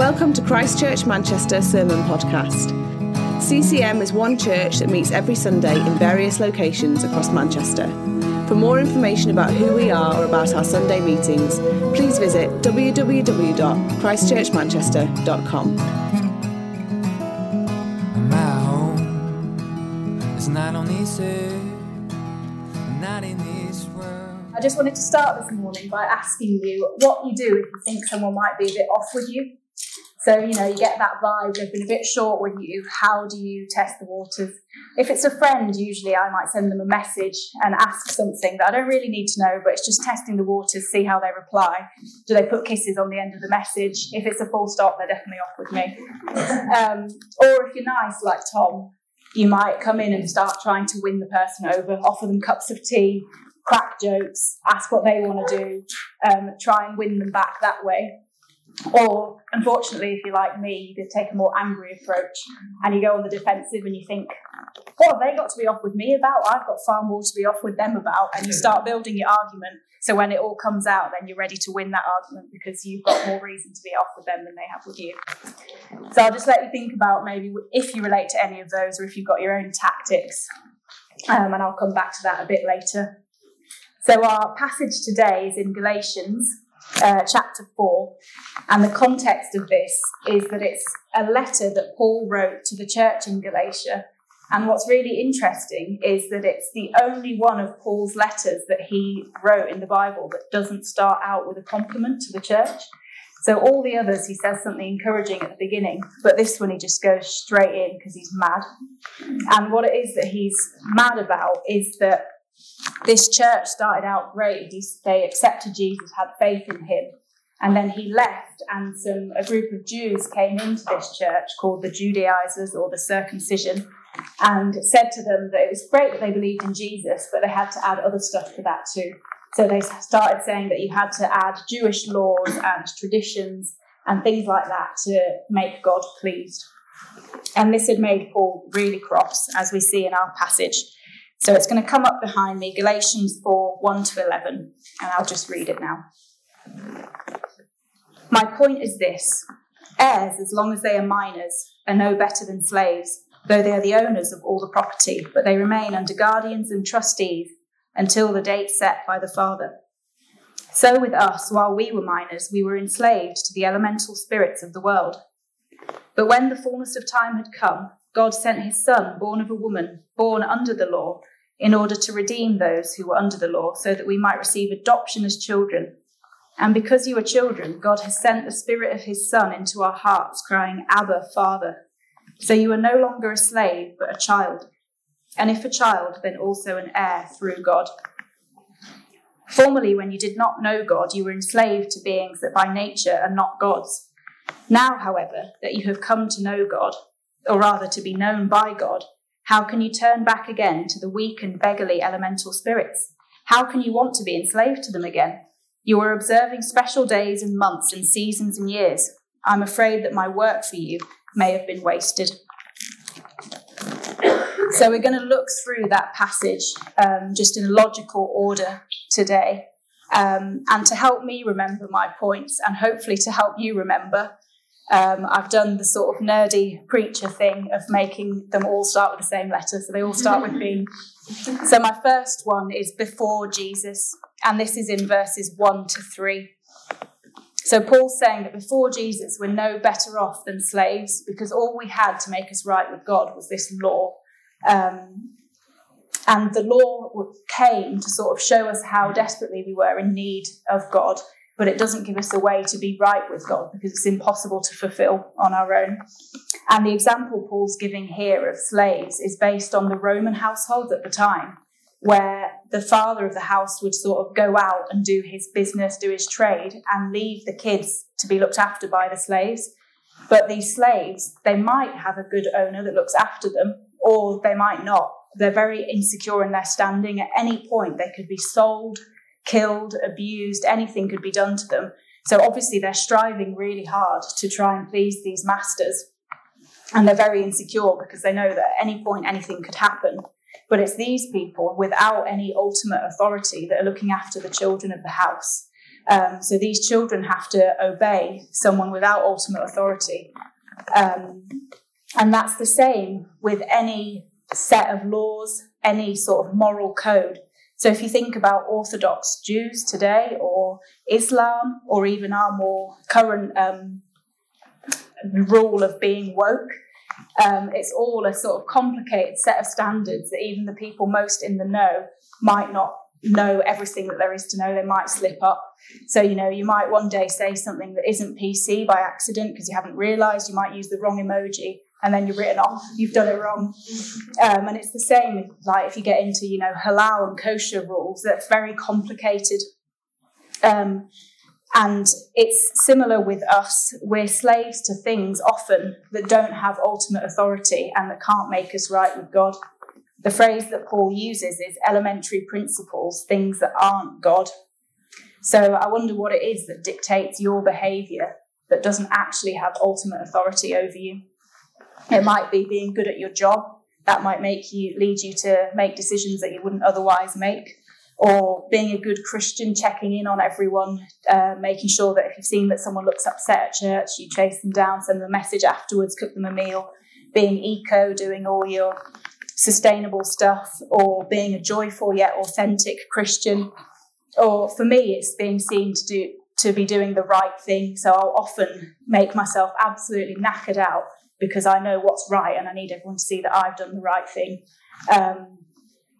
Welcome to Christchurch Manchester Sermon Podcast. CCM is one church that meets every Sunday in various locations across Manchester. For more information about who we are or about our Sunday meetings, please visit www.christchurchmanchester.com. My home is not on this earth, not in this world. I just wanted to start this morning by asking you what you do if you think someone might be a bit off with you. So, you know, you get that vibe, they've been a bit short with you. How do you test the waters? If it's a friend, usually I might send them a message and ask something that I don't really need to know, but it's just testing the waters, see how they reply. Do they put kisses on the end of the message? If it's a full stop, they're definitely off with me. Um, or if you're nice, like Tom, you might come in and start trying to win the person over, offer them cups of tea, crack jokes, ask what they want to do, um, try and win them back that way. Or, unfortunately, if you're like me, you could take a more angry approach and you go on the defensive and you think, what have they got to be off with me about? I've got far more to be off with them about. And you start building your argument. So when it all comes out, then you're ready to win that argument because you've got more reason to be off with them than they have with you. So I'll just let you think about maybe if you relate to any of those or if you've got your own tactics. Um, and I'll come back to that a bit later. So our passage today is in Galatians uh, chapter 4. And the context of this is that it's a letter that Paul wrote to the church in Galatia. And what's really interesting is that it's the only one of Paul's letters that he wrote in the Bible that doesn't start out with a compliment to the church. So all the others, he says something encouraging at the beginning, but this one he just goes straight in because he's mad. And what it is that he's mad about is that this church started out great. They accepted Jesus, had faith in him, and then he left, and some a group of Jews came into this church called the Judaizers or the circumcision, and said to them that it was great that they believed in Jesus, but they had to add other stuff to that too. So they started saying that you had to add Jewish laws and traditions and things like that to make God pleased. And this had made Paul really cross, as we see in our passage. So it's going to come up behind me, Galatians 4 1 to 11, and I'll just read it now. My point is this heirs, as long as they are minors, are no better than slaves, though they are the owners of all the property, but they remain under guardians and trustees until the date set by the father. So with us, while we were minors, we were enslaved to the elemental spirits of the world. But when the fullness of time had come, God sent his son, born of a woman, born under the law, in order to redeem those who were under the law, so that we might receive adoption as children. And because you are children, God has sent the Spirit of His Son into our hearts, crying, Abba, Father. So you are no longer a slave, but a child. And if a child, then also an heir through God. Formerly, when you did not know God, you were enslaved to beings that by nature are not God's. Now, however, that you have come to know God, or rather to be known by God, how can you turn back again to the weak and beggarly elemental spirits? How can you want to be enslaved to them again? You are observing special days and months and seasons and years. I'm afraid that my work for you may have been wasted. So, we're going to look through that passage um, just in logical order today. Um, and to help me remember my points, and hopefully to help you remember, um, I've done the sort of nerdy preacher thing of making them all start with the same letter, so they all start with B. So my first one is before Jesus, and this is in verses 1 to 3. So Paul's saying that before Jesus, we're no better off than slaves because all we had to make us right with God was this law. Um, and the law came to sort of show us how desperately we were in need of God but it doesn't give us a way to be right with God because it's impossible to fulfill on our own. And the example Paul's giving here of slaves is based on the Roman household at the time, where the father of the house would sort of go out and do his business, do his trade, and leave the kids to be looked after by the slaves. But these slaves, they might have a good owner that looks after them, or they might not. They're very insecure in their standing. At any point, they could be sold, killed, abused, anything could be done to them. So obviously they're striving really hard to try and please these masters. And they're very insecure because they know that at any point anything could happen. But it's these people without any ultimate authority that are looking after the children of the house. Um, so these children have to obey someone without ultimate authority. Um, and that's the same with any set of laws, any sort of moral code. So if you think about Orthodox Jews today, or Islam, or even our more current um, rule of being woke, um, it's all a sort of complicated set of standards that even the people most in the know might not know everything that there is to know. They might slip up. So, you know, you might one day say something that isn't PC by accident because you haven't realized. You might use the wrong emoji and then you're written off. You've done it wrong. Um, and it's the same, like if you get into, you know, halal and kosher rules, that's very complicated. Um, and it's similar with us. We're slaves to things often that don't have ultimate authority and that can't make us right with God. The phrase that Paul uses is elementary principles, things that aren't God. So I wonder what it is that dictates your behavior that doesn't actually have ultimate authority over you. It might be being good at your job. That might make you lead you to make decisions that you wouldn't otherwise make or being a good Christian, checking in on everyone, uh, making sure that if you've seen that someone looks upset at church, you chase them down, send them a message afterwards, cook them a meal, being eco, doing all your sustainable stuff, or being a joyful yet authentic Christian. Or for me, it's being seen to do to be doing the right thing. So I'll often make myself absolutely knackered out because I know what's right and I need everyone to see that I've done the right thing. Um,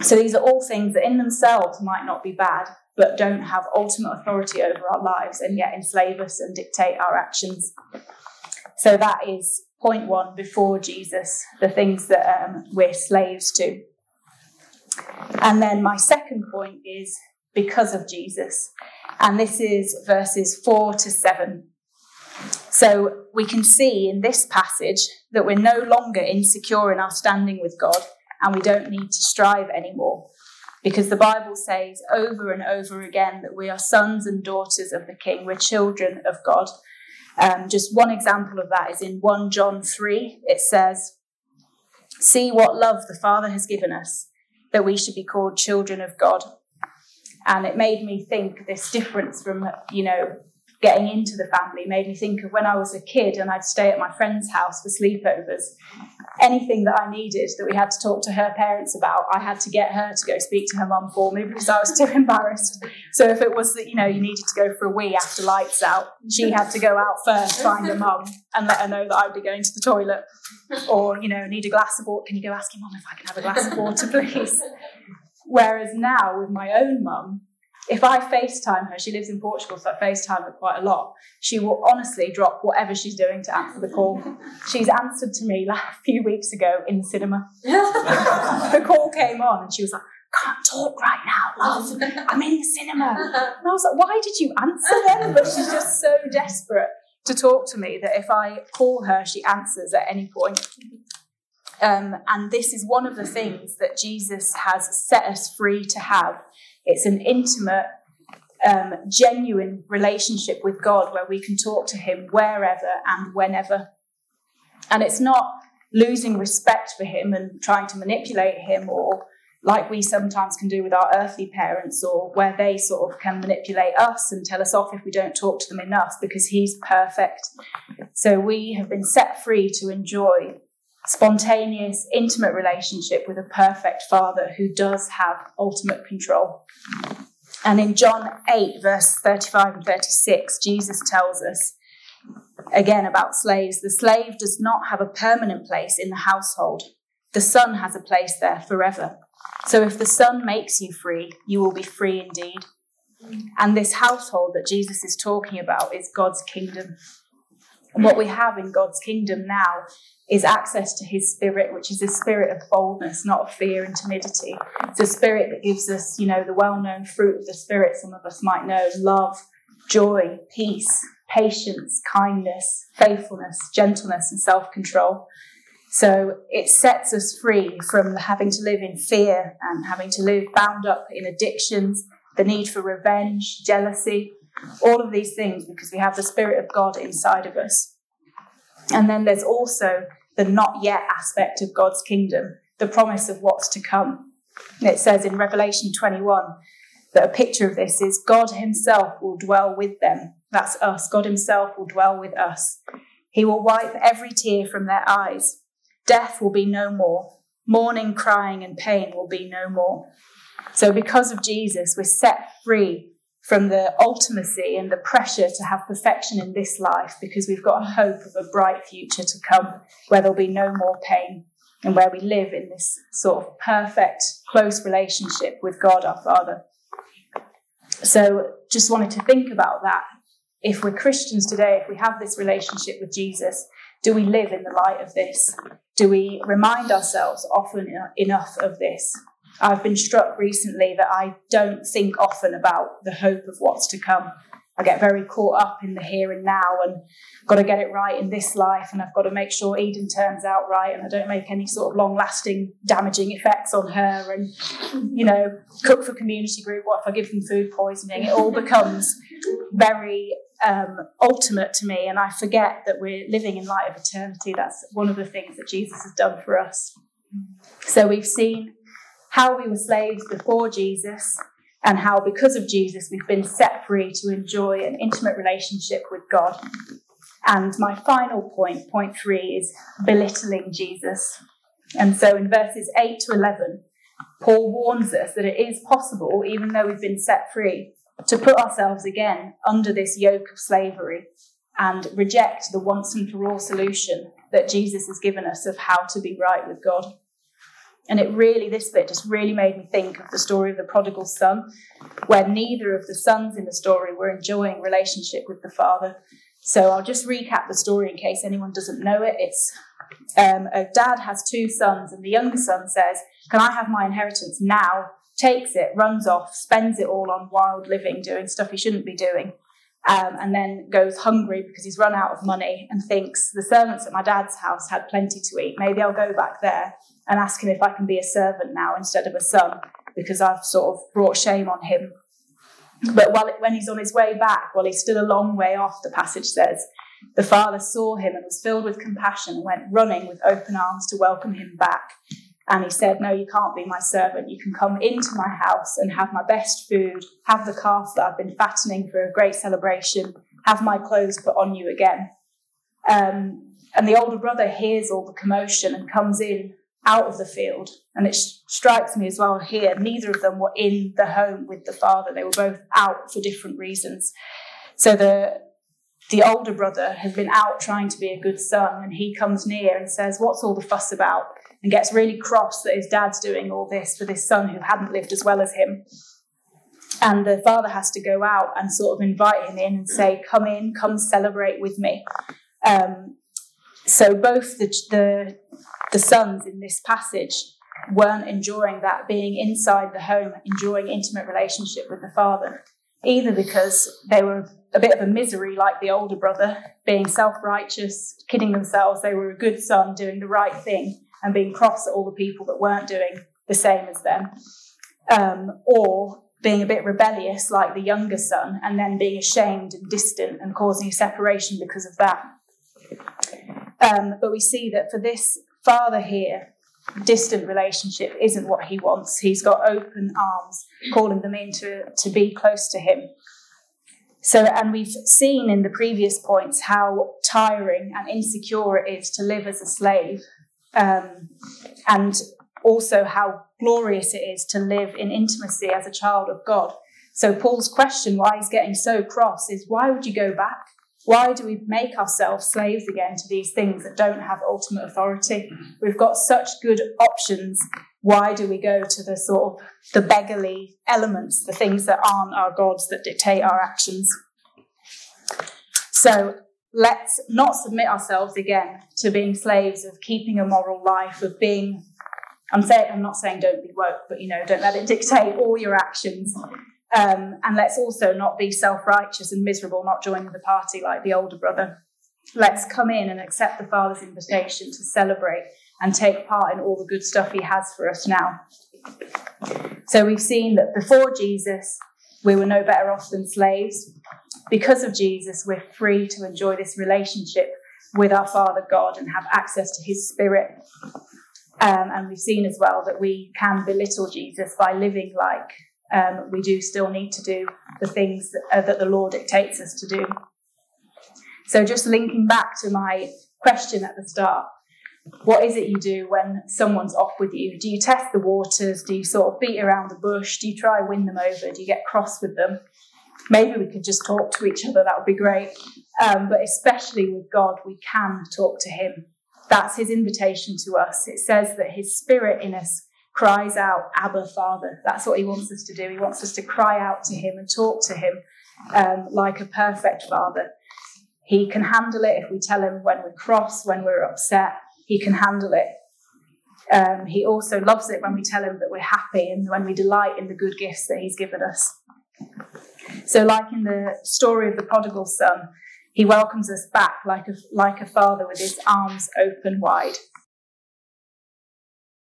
so these are all things that in themselves might not be bad, but don't have ultimate authority over our lives and yet enslave us and dictate our actions. So that is point one before Jesus, the things that um, we're slaves to. And then my second point is because of Jesus. And this is verses four to seven. So we can see in this passage that we're no longer insecure in our standing with God and we don't need to strive anymore. Because the Bible says over and over again that we are sons and daughters of the King, we're children of God. Um, just one example of that is in 1 John 3. It says, See what love the Father has given us, that we should be called children of God. And it made me think this difference from, you know, getting into the family made me think of when I was a kid and I'd stay at my friend's house for sleepovers. Anything that I needed that we had to talk to her parents about, I had to get her to go speak to her mum for me because I was too embarrassed. So if it was that, you know, you needed to go for a wee after lights out, she had to go out first, find her mum, and let her know that I'd be going to the toilet. Or, you know, need a glass of water. Can you go ask your mum if I can have a glass of water, please? Whereas now with my own mum, if I FaceTime her, she lives in Portugal, so I FaceTime her quite a lot. She will honestly drop whatever she's doing to answer the call. She's answered to me like a few weeks ago in the cinema. the call came on and she was like, can't talk right now, love. I'm in the cinema. And I was like, why did you answer then? But she's just so desperate to talk to me that if I call her, she answers at any point. Um, and this is one of the things that Jesus has set us free to have it's an intimate, um, genuine relationship with God where we can talk to Him wherever and whenever. And it's not losing respect for Him and trying to manipulate Him or like we sometimes can do with our earthly parents, or where they sort of can manipulate us and tell us off if we don't talk to them enough because He's perfect. So we have been set free to enjoy spontaneous, intimate relationship with a perfect Father who does have ultimate control. And in John 8, verse 35 and 36, Jesus tells us again about slaves the slave does not have a permanent place in the household, the son has a place there forever. So if the son makes you free, you will be free indeed. And this household that Jesus is talking about is God's kingdom. And what we have in God's kingdom now is access to his spirit, which is a spirit of boldness, not of fear and timidity. It's a spirit that gives us, you know, the well known fruit of the spirit, some of us might know love, joy, peace, patience, kindness, faithfulness, gentleness, and self control. So it sets us free from having to live in fear and having to live bound up in addictions, the need for revenge, jealousy, all of these things because we have the Spirit of God inside of us. And then there's also the not yet aspect of God's kingdom, the promise of what's to come. It says in Revelation 21 that a picture of this is God Himself will dwell with them. That's us. God Himself will dwell with us. He will wipe every tear from their eyes. Death will be no more. Mourning, crying, and pain will be no more. So, because of Jesus, we're set free from the ultimacy and the pressure to have perfection in this life because we've got a hope of a bright future to come where there'll be no more pain and where we live in this sort of perfect, close relationship with God our Father. So, just wanted to think about that. If we're Christians today, if we have this relationship with Jesus, do we live in the light of this? Do we remind ourselves often enough of this? I've been struck recently that I don't think often about the hope of what's to come. I get very caught up in the here and now and got to get it right in this life and I've got to make sure Eden turns out right and I don't make any sort of long lasting damaging effects on her and you know cook for community group what if I give them food poisoning? It all becomes very um, ultimate to me and I forget that we're living in light of eternity. That's one of the things that Jesus has done for us. So we've seen how we were slaves before Jesus, and how because of Jesus we've been set free to enjoy an intimate relationship with God. And my final point, point three, is belittling Jesus. And so in verses 8 to 11, Paul warns us that it is possible, even though we've been set free, to put ourselves again under this yoke of slavery and reject the once and for all solution that Jesus has given us of how to be right with God. And it really, this bit just really made me think of the story of the prodigal son, where neither of the sons in the story were enjoying relationship with the father. So I'll just recap the story in case anyone doesn't know it. It's um, a dad has two sons, and the younger son says, Can I have my inheritance now? Takes it, runs off, spends it all on wild living, doing stuff he shouldn't be doing. Um, and then goes hungry because he's run out of money and thinks the servants at my dad's house had plenty to eat. Maybe I'll go back there and ask him if I can be a servant now instead of a son because I've sort of brought shame on him. But while, when he's on his way back, while he's still a long way off, the passage says, the father saw him and was filled with compassion and went running with open arms to welcome him back. And he said, No, you can't be my servant. You can come into my house and have my best food, have the calf that I've been fattening for a great celebration, have my clothes put on you again. Um, and the older brother hears all the commotion and comes in out of the field. And it strikes me as well here, neither of them were in the home with the father. They were both out for different reasons. So the the older brother has been out trying to be a good son, and he comes near and says, What's all the fuss about? and gets really cross that his dad's doing all this for this son who hadn't lived as well as him. And the father has to go out and sort of invite him in and say, Come in, come celebrate with me. Um, so both the, the the sons in this passage weren't enjoying that being inside the home, enjoying intimate relationship with the father, either because they were a bit of a misery like the older brother, being self righteous, kidding themselves they were a good son, doing the right thing, and being cross at all the people that weren't doing the same as them, um, or being a bit rebellious like the younger son, and then being ashamed and distant and causing a separation because of that. Um, but we see that for this father here, distant relationship isn't what he wants. He's got open arms, calling them in to, to be close to him. So, and we've seen in the previous points how tiring and insecure it is to live as a slave, um, and also how glorious it is to live in intimacy as a child of God. So, Paul's question, why he's getting so cross, is why would you go back? Why do we make ourselves slaves again to these things that don't have ultimate authority? We've got such good options. Why do we go to the sort of the beggarly elements, the things that aren't our gods that dictate our actions? So let's not submit ourselves again to being slaves of keeping a moral life, of being I'm saying I'm not saying don't be woke, but you know, don't let it dictate all your actions. Um, and let's also not be self righteous and miserable, not joining the party like the older brother. Let's come in and accept the Father's invitation to celebrate and take part in all the good stuff He has for us now. So we've seen that before Jesus, we were no better off than slaves. Because of Jesus, we're free to enjoy this relationship with our Father God and have access to His Spirit. Um, and we've seen as well that we can belittle Jesus by living like um, we do still need to do the things that, uh, that the law dictates us to do. So, just linking back to my question at the start what is it you do when someone's off with you? Do you test the waters? Do you sort of beat around the bush? Do you try and win them over? Do you get cross with them? Maybe we could just talk to each other, that would be great. Um, but especially with God, we can talk to Him. That's His invitation to us. It says that His Spirit in us cries out, Abba, Father. That's what He wants us to do. He wants us to cry out to Him and talk to Him um, like a perfect Father. He can handle it if we tell Him when we're cross, when we're upset. He can handle it. Um, he also loves it when we tell Him that we're happy and when we delight in the good gifts that He's given us. So, like in the story of the prodigal son, he welcomes us back like a, like a father with his arms open wide.